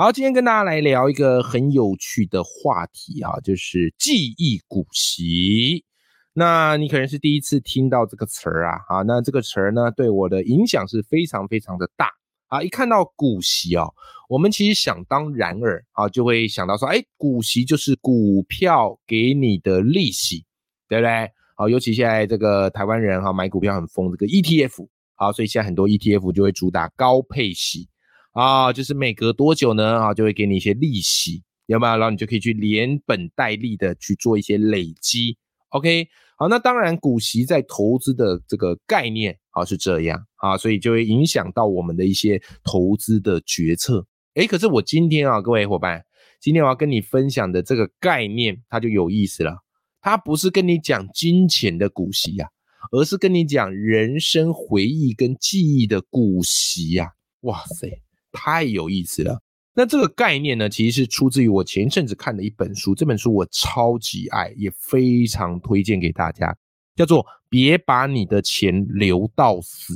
好，今天跟大家来聊一个很有趣的话题啊，就是记忆股息。那你可能是第一次听到这个词儿啊，啊，那这个词儿呢，对我的影响是非常非常的大啊。一看到股息啊，我们其实想当然尔啊，就会想到说，哎，股息就是股票给你的利息，对不对？好，尤其现在这个台湾人哈买股票很疯，这个 ETF，好，所以现在很多 ETF 就会主打高配息。啊，就是每隔多久呢？啊，就会给你一些利息，有没有？然后你就可以去连本带利的去做一些累积。OK，好，那当然股息在投资的这个概念啊是这样啊，所以就会影响到我们的一些投资的决策。诶，可是我今天啊，各位伙伴，今天我要跟你分享的这个概念，它就有意思了。它不是跟你讲金钱的股息呀，而是跟你讲人生回忆跟记忆的股息呀。哇塞！太有意思了。那这个概念呢，其实是出自于我前一阵子看的一本书。这本书我超级爱，也非常推荐给大家，叫做《别把你的钱留到死》。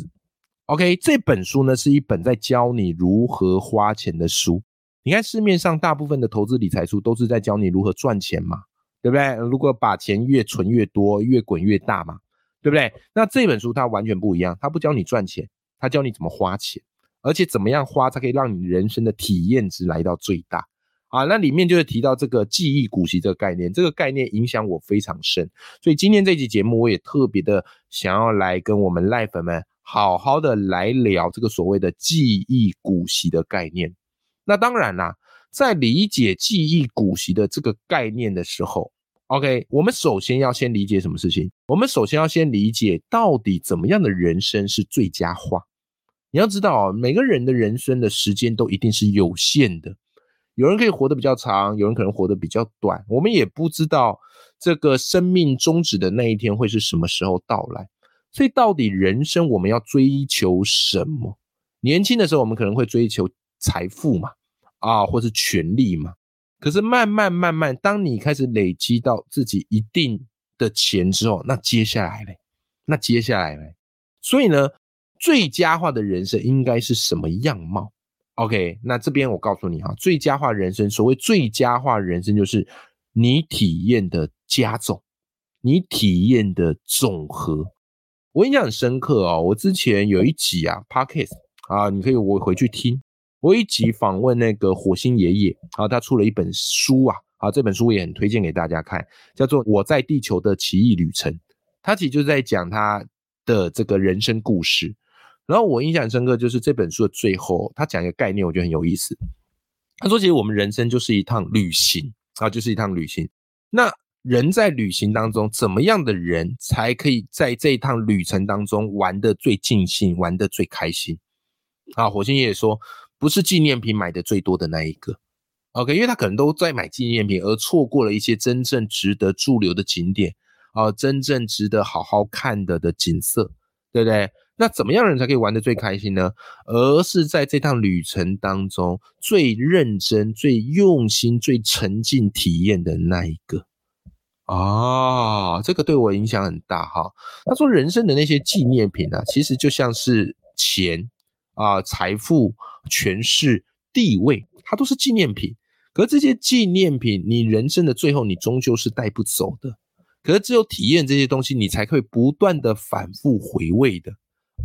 OK，这本书呢是一本在教你如何花钱的书。你看市面上大部分的投资理财书都是在教你如何赚钱嘛，对不对？如果把钱越存越多，越滚越大嘛，对不对？那这本书它完全不一样，它不教你赚钱，它教你怎么花钱。而且怎么样花才可以让你人生的体验值来到最大啊？那里面就是提到这个记忆股息这个概念，这个概念影响我非常深。所以今天这期节目，我也特别的想要来跟我们赖粉们好好的来聊这个所谓的记忆股息的概念。那当然啦，在理解记忆股息的这个概念的时候，OK，我们首先要先理解什么事情？我们首先要先理解到底怎么样的人生是最佳化。你要知道啊，每个人的人生的时间都一定是有限的，有人可以活得比较长，有人可能活得比较短。我们也不知道这个生命终止的那一天会是什么时候到来。所以，到底人生我们要追求什么？年轻的时候，我们可能会追求财富嘛，啊，或是权力嘛。可是，慢慢慢慢，当你开始累积到自己一定的钱之后，那接下来嘞？那接下来嘞？所以呢？最佳化的人生应该是什么样貌？OK，那这边我告诉你啊，最佳化人生，所谓最佳化人生，就是你体验的加总，你体验的总和。我印象很深刻哦，我之前有一集啊，Podcast 啊，你可以我回去听，我一集访问那个火星爷爷啊，他出了一本书啊，啊，这本书也很推荐给大家看，叫做《我在地球的奇异旅程》，他其实就是在讲他的这个人生故事。然后我印象深刻，就是这本书的最后，他讲一个概念，我觉得很有意思。他说，其实我们人生就是一趟旅行啊，就是一趟旅行。那人在旅行当中，怎么样的人才可以在这一趟旅程当中玩的最尽兴，玩的最开心？啊，火星爷爷说，不是纪念品买的最多的那一个，OK，因为他可能都在买纪念品，而错过了一些真正值得驻留的景点啊，真正值得好好看的的景色，对不对？那怎么样的人才可以玩得最开心呢？而是在这趟旅程当中最认真、最用心、最沉浸体验的那一个啊，这个对我影响很大哈。他说，人生的那些纪念品啊，其实就像是钱啊、财富、权势、地位，它都是纪念品。可是这些纪念品，你人生的最后，你终究是带不走的。可是只有体验这些东西，你才可以不断的反复回味的。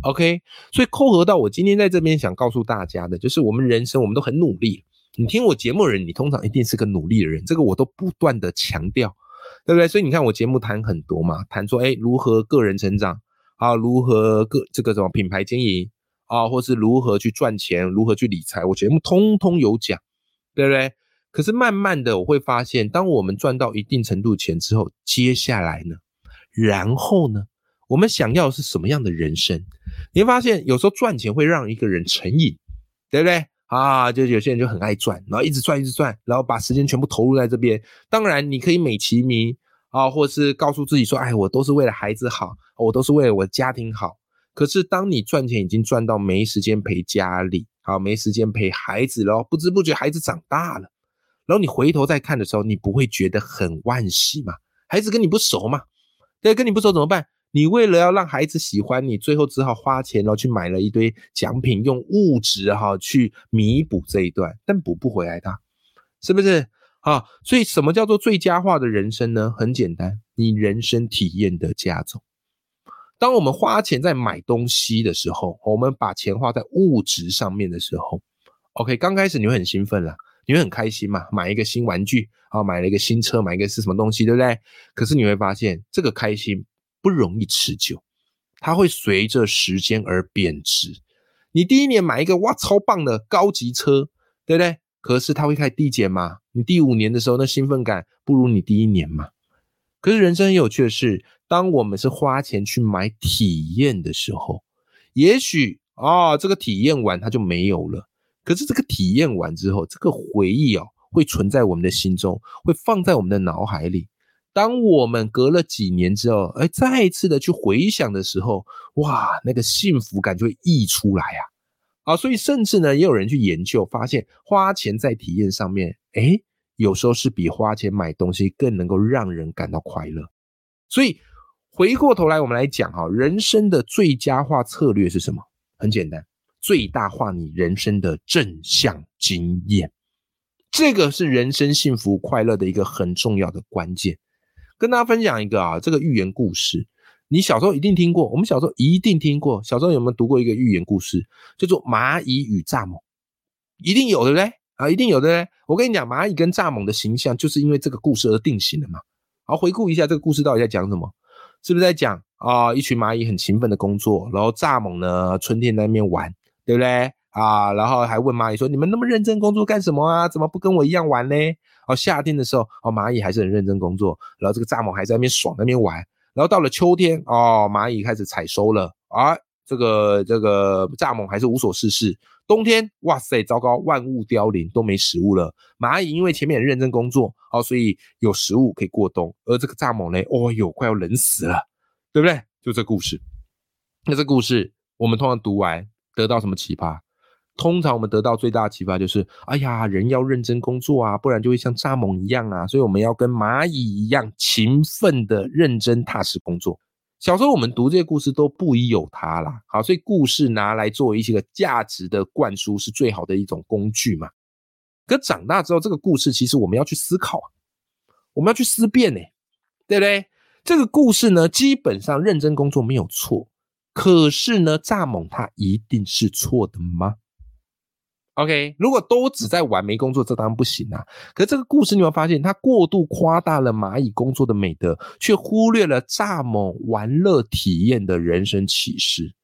OK，所以扣合到我今天在这边想告诉大家的，就是我们人生我们都很努力。你听我节目的人，你通常一定是个努力的人，这个我都不断的强调，对不对？所以你看我节目谈很多嘛，谈说哎如何个人成长啊，如何个这个什么品牌经营啊，或是如何去赚钱，如何去理财，我节目通通有讲，对不对？可是慢慢的我会发现，当我们赚到一定程度钱之后，接下来呢，然后呢？我们想要的是什么样的人生？你会发现，有时候赚钱会让一个人成瘾，对不对？啊，就有些人就很爱赚，然后一直赚一直赚，然后把时间全部投入在这边。当然，你可以美其名啊，或是告诉自己说，哎，我都是为了孩子好，我都是为了我家庭好。可是，当你赚钱已经赚到没时间陪家里，好没时间陪孩子了，不知不觉孩子长大了，然后你回头再看的时候，你不会觉得很惋惜吗？孩子跟你不熟嘛，对，跟你不熟怎么办？你为了要让孩子喜欢你，最后只好花钱，然后去买了一堆奖品，用物质哈去弥补这一段，但补不回来的，是不是？啊，所以什么叫做最佳化的人生呢？很简单，你人生体验的加总。当我们花钱在买东西的时候，我们把钱花在物质上面的时候，OK，刚开始你会很兴奋啦，你会很开心嘛，买一个新玩具啊，买了一个新车，买一个是什么东西，对不对？可是你会发现，这个开心。不容易持久，它会随着时间而贬值。你第一年买一个哇超棒的高级车，对不对？可是它会开始递减嘛？你第五年的时候，那兴奋感不如你第一年嘛？可是人生很有趣的是，当我们是花钱去买体验的时候，也许啊这个体验完它就没有了。可是这个体验完之后，这个回忆哦会存在我们的心中，会放在我们的脑海里。当我们隔了几年之后，哎，再一次的去回想的时候，哇，那个幸福感就会溢出来啊！啊，所以甚至呢，也有人去研究，发现花钱在体验上面，哎，有时候是比花钱买东西更能够让人感到快乐。所以回过头来，我们来讲哈，人生的最佳化策略是什么？很简单，最大化你人生的正向经验，这个是人生幸福快乐的一个很重要的关键。跟大家分享一个啊，这个寓言故事，你小时候一定听过。我们小时候一定听过，小时候有没有读过一个寓言故事，叫做《蚂蚁与蚱蜢》？一定有，对不对？啊，一定有，对不对？我跟你讲，蚂蚁跟蚱蜢的形象就是因为这个故事而定型的嘛。好，回顾一下这个故事到底在讲什么？是不是在讲啊？一群蚂蚁很勤奋的工作，然后蚱蜢呢，春天在那边玩，对不对？啊，然后还问蚂蚁说：“你们那么认真工作干什么啊？怎么不跟我一样玩呢？”哦，夏天的时候，哦，蚂蚁还是很认真工作，然后这个蚱蜢还在那边爽，那边玩。然后到了秋天，哦，蚂蚁开始采收了，啊，这个这个蚱蜢还是无所事事。冬天，哇塞，糟糕，万物凋零，都没食物了。蚂蚁因为前面很认真工作，哦，所以有食物可以过冬，而这个蚱蜢呢，哦哟，快要冷死了，对不对？就这故事。那这故事我们通常读完得到什么启发？通常我们得到最大的启发就是，哎呀，人要认真工作啊，不然就会像蚱蜢一样啊。所以我们要跟蚂蚁一样勤奋的认真踏实工作。小时候我们读这些故事都不疑有他啦，好，所以故事拿来做一些个价值的灌输是最好的一种工具嘛。可长大之后，这个故事其实我们要去思考，我们要去思辨呢，对不对？这个故事呢，基本上认真工作没有错，可是呢，蚱蜢它一定是错的吗？OK，如果都只在玩没工作，这当然不行啊。可是这个故事你会发现，它过度夸大了蚂蚁工作的美德，却忽略了蚱蜢玩乐体验的人生启示。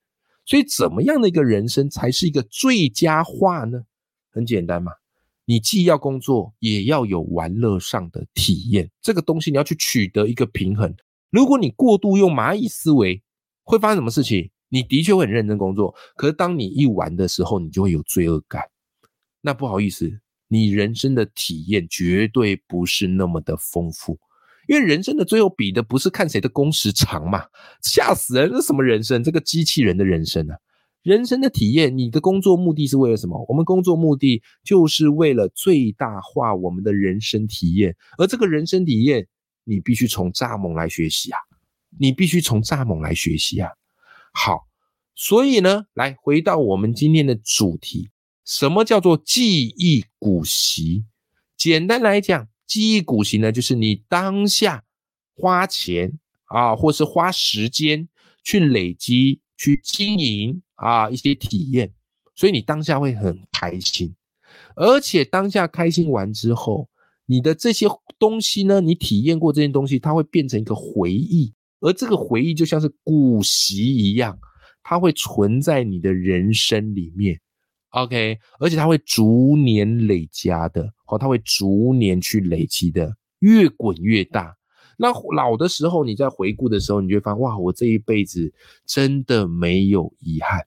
所以，怎么样的一个人生才是一个最佳化呢？很简单嘛，你既要工作，也要有玩乐上的体验。这个东西你要去取得一个平衡。如果你过度用蚂蚁思维，会发生什么事情？你的确会很认真工作，可是当你一玩的时候，你就会有罪恶感。那不好意思，你人生的体验绝对不是那么的丰富，因为人生的最后比的不是看谁的工时长嘛，吓死人！这什么人生？这个机器人的人生啊！人生的体验，你的工作目的是为了什么？我们工作目的就是为了最大化我们的人生体验，而这个人生体验，你必须从蚱蜢来学习啊！你必须从蚱蜢来学习啊！好，所以呢，来回到我们今天的主题。什么叫做记忆股息？简单来讲，记忆股息呢，就是你当下花钱啊，或是花时间去累积、去经营啊一些体验，所以你当下会很开心。而且当下开心完之后，你的这些东西呢，你体验过这些东西，它会变成一个回忆，而这个回忆就像是股息一样，它会存在你的人生里面。OK，而且它会逐年累加的，哦，它会逐年去累积的，越滚越大。那老的时候，你在回顾的时候，你就会发现，哇，我这一辈子真的没有遗憾。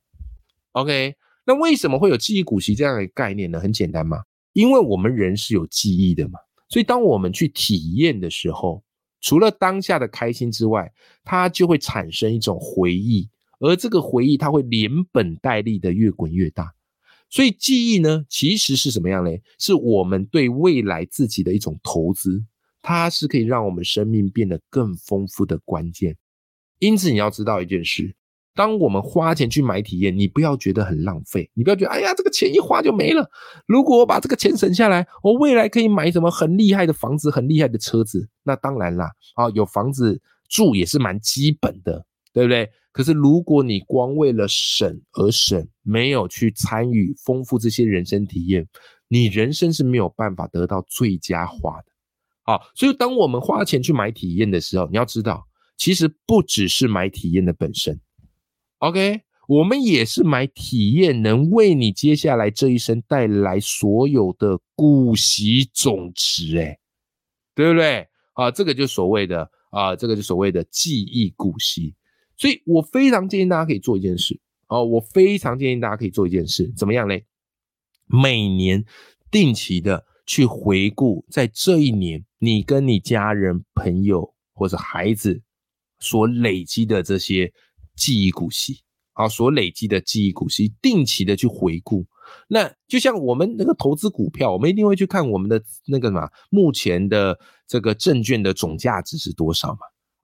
OK，那为什么会有记忆股息这样的概念呢？很简单嘛，因为我们人是有记忆的嘛，所以当我们去体验的时候，除了当下的开心之外，它就会产生一种回忆，而这个回忆它会连本带利的越滚越大。所以记忆呢，其实是什么样嘞？是我们对未来自己的一种投资，它是可以让我们生命变得更丰富的关键。因此，你要知道一件事：当我们花钱去买体验，你不要觉得很浪费，你不要觉得哎呀，这个钱一花就没了。如果我把这个钱省下来，我未来可以买什么很厉害的房子、很厉害的车子？那当然啦，啊，有房子住也是蛮基本的，对不对？可是，如果你光为了省而省，没有去参与丰富这些人生体验，你人生是没有办法得到最佳化的。好，所以当我们花钱去买体验的时候，你要知道，其实不只是买体验的本身，OK，我们也是买体验能为你接下来这一生带来所有的股息总值，哎，对不对？啊，这个就所谓的啊，这个就所谓的记忆股息。所以我非常建议大家可以做一件事哦，我非常建议大家可以做一件事，怎么样嘞？每年定期的去回顾，在这一年你跟你家人、朋友或者孩子所累积的这些记忆股息，啊，所累积的记忆股息，定期的去回顾。那就像我们那个投资股票，我们一定会去看我们的那个什么目前的这个证券的总价值是多少嘛。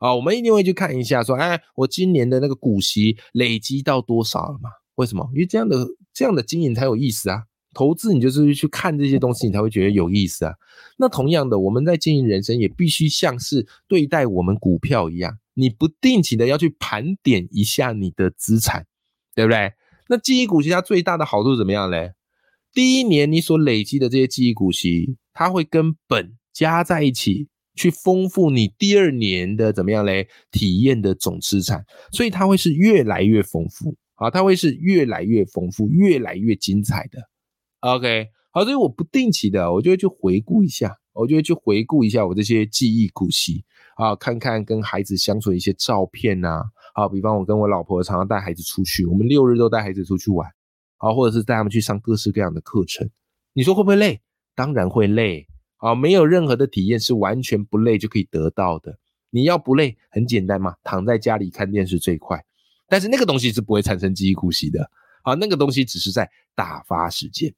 啊，我们一定会去看一下，说，哎，我今年的那个股息累积到多少了嘛？为什么？因为这样的这样的经营才有意思啊！投资你就是去看这些东西，你才会觉得有意思啊。那同样的，我们在经营人生也必须像是对待我们股票一样，你不定期的要去盘点一下你的资产，对不对？那记忆股息它最大的好处怎么样嘞？第一年你所累积的这些记忆股息，它会跟本加在一起。去丰富你第二年的怎么样嘞？体验的总资产，所以它会是越来越丰富，啊，它会是越来越丰富、越来越精彩的。OK，好，所以我不定期的，我就会去回顾一下，我就会去回顾一下我这些记忆股息啊，看看跟孩子相处的一些照片呐，好，比方我跟我老婆常常带孩子出去，我们六日都带孩子出去玩，啊，或者是带他们去上各式各样的课程，你说会不会累？当然会累。啊，没有任何的体验是完全不累就可以得到的。你要不累，很简单嘛，躺在家里看电视最快。但是那个东西是不会产生记忆股息的。啊，那个东西只是在打发时间，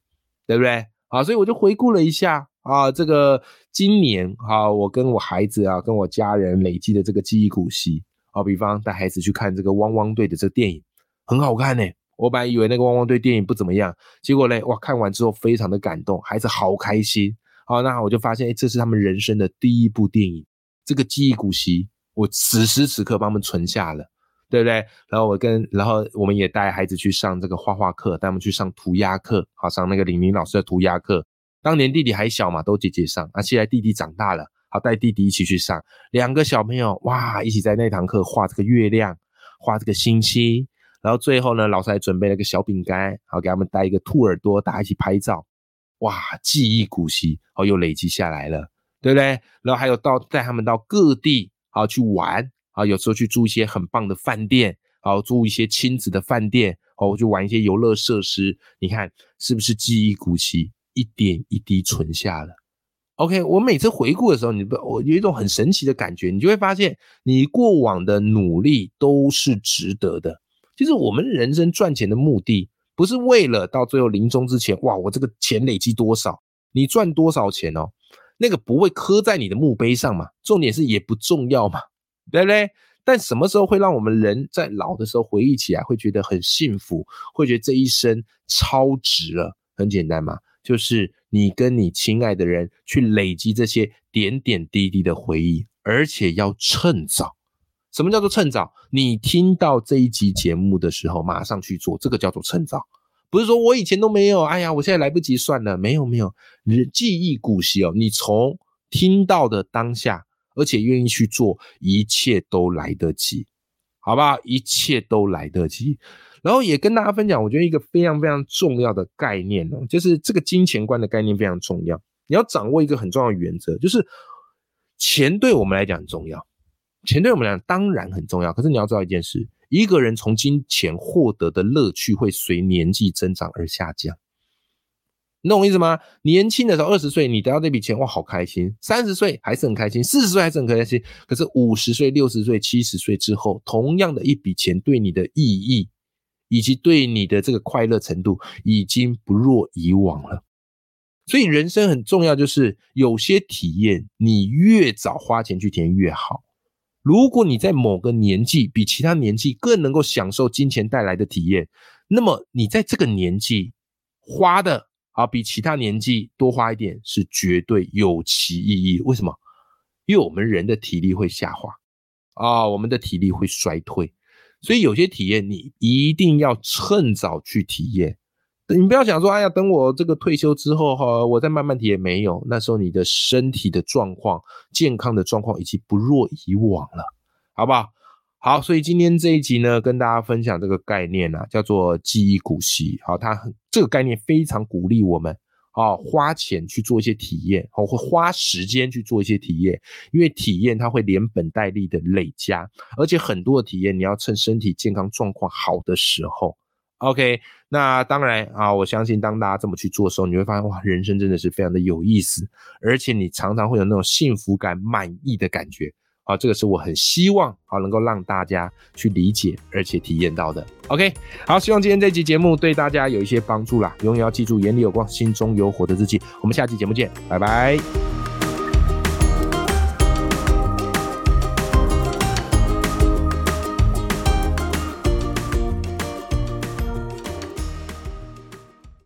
对不对？啊，所以我就回顾了一下啊，这个今年啊，我跟我孩子啊，跟我家人累积的这个记忆股息。啊，比方带孩子去看这个汪汪队的这个电影，很好看呢。我本来以为那个汪汪队电影不怎么样，结果呢，哇，看完之后非常的感动，孩子好开心。好，那我就发现，哎，这是他们人生的第一部电影，这个记忆股息，我此时此刻帮他们存下了，对不对？然后我跟，然后我们也带孩子去上这个画画课，带他们去上涂鸦课，好，上那个李明老师的涂鸦课。当年弟弟还小嘛，都姐姐上，啊，现在弟弟长大了，好，带弟弟一起去上，两个小朋友哇，一起在那堂课画这个月亮，画这个星星，然后最后呢，老师还准备了个小饼干，好，给他们带一个兔耳朵，大家一起拍照。哇，记忆股息哦，又累积下来了，对不对？然后还有到带他们到各地啊去玩啊，有时候去住一些很棒的饭店，啊住一些亲子的饭店哦，去玩一些游乐设施。你看是不是记忆股息一点一滴存下了？OK，我每次回顾的时候，你不我有一种很神奇的感觉，你就会发现你过往的努力都是值得的。其实我们人生赚钱的目的。不是为了到最后临终之前，哇，我这个钱累积多少，你赚多少钱哦，那个不会刻在你的墓碑上嘛？重点是也不重要嘛，对不对？但什么时候会让我们人在老的时候回忆起来，会觉得很幸福，会觉得这一生超值了？很简单嘛，就是你跟你亲爱的人去累积这些点点滴滴的回忆，而且要趁早。什么叫做趁早？你听到这一集节目的时候，马上去做，这个叫做趁早。不是说我以前都没有，哎呀，我现在来不及算了，没有没有，你记忆古稀哦。你从听到的当下，而且愿意去做，一切都来得及，好不好？一切都来得及。然后也跟大家分享，我觉得一个非常非常重要的概念哦，就是这个金钱观的概念非常重要。你要掌握一个很重要的原则，就是钱对我们来讲很重要。钱对我们来讲当然很重要，可是你要知道一件事，一个人从金钱获得的乐趣会随年纪增长而下降。你懂我意思吗？年轻的时候，二十岁你得到这笔钱，哇，好开心；三十岁还是很开心，四十岁还是很开心。可是五十岁、六十岁、七十岁之后，同样的一笔钱对你的意义，以及对你的这个快乐程度，已经不若以往了。所以人生很重要，就是有些体验，你越早花钱去体验越好。如果你在某个年纪比其他年纪更能够享受金钱带来的体验，那么你在这个年纪花的。啊，比其他年纪多花一点是绝对有其意义。为什么？因为我们人的体力会下滑啊，我们的体力会衰退，所以有些体验你一定要趁早去体验。你不要想说，哎呀，等我这个退休之后哈，我再慢慢提也。没有，那时候你的身体的状况、健康的状况已经不若以往了，好不好？好，所以今天这一集呢，跟大家分享这个概念啊，叫做记忆股息。好，它这个概念非常鼓励我们啊，花钱去做一些体验，哦，会花时间去做一些体验，因为体验它会连本带利的累加，而且很多的体验你要趁身体健康状况好的时候。OK，那当然啊，我相信当大家这么去做的时候，你会发现哇，人生真的是非常的有意思，而且你常常会有那种幸福感、满意的感觉。啊，这个是我很希望啊能够让大家去理解而且体验到的。OK，好，希望今天这期节目对大家有一些帮助啦。永远要记住，眼里有光，心中有火的自己。我们下期节目见，拜拜。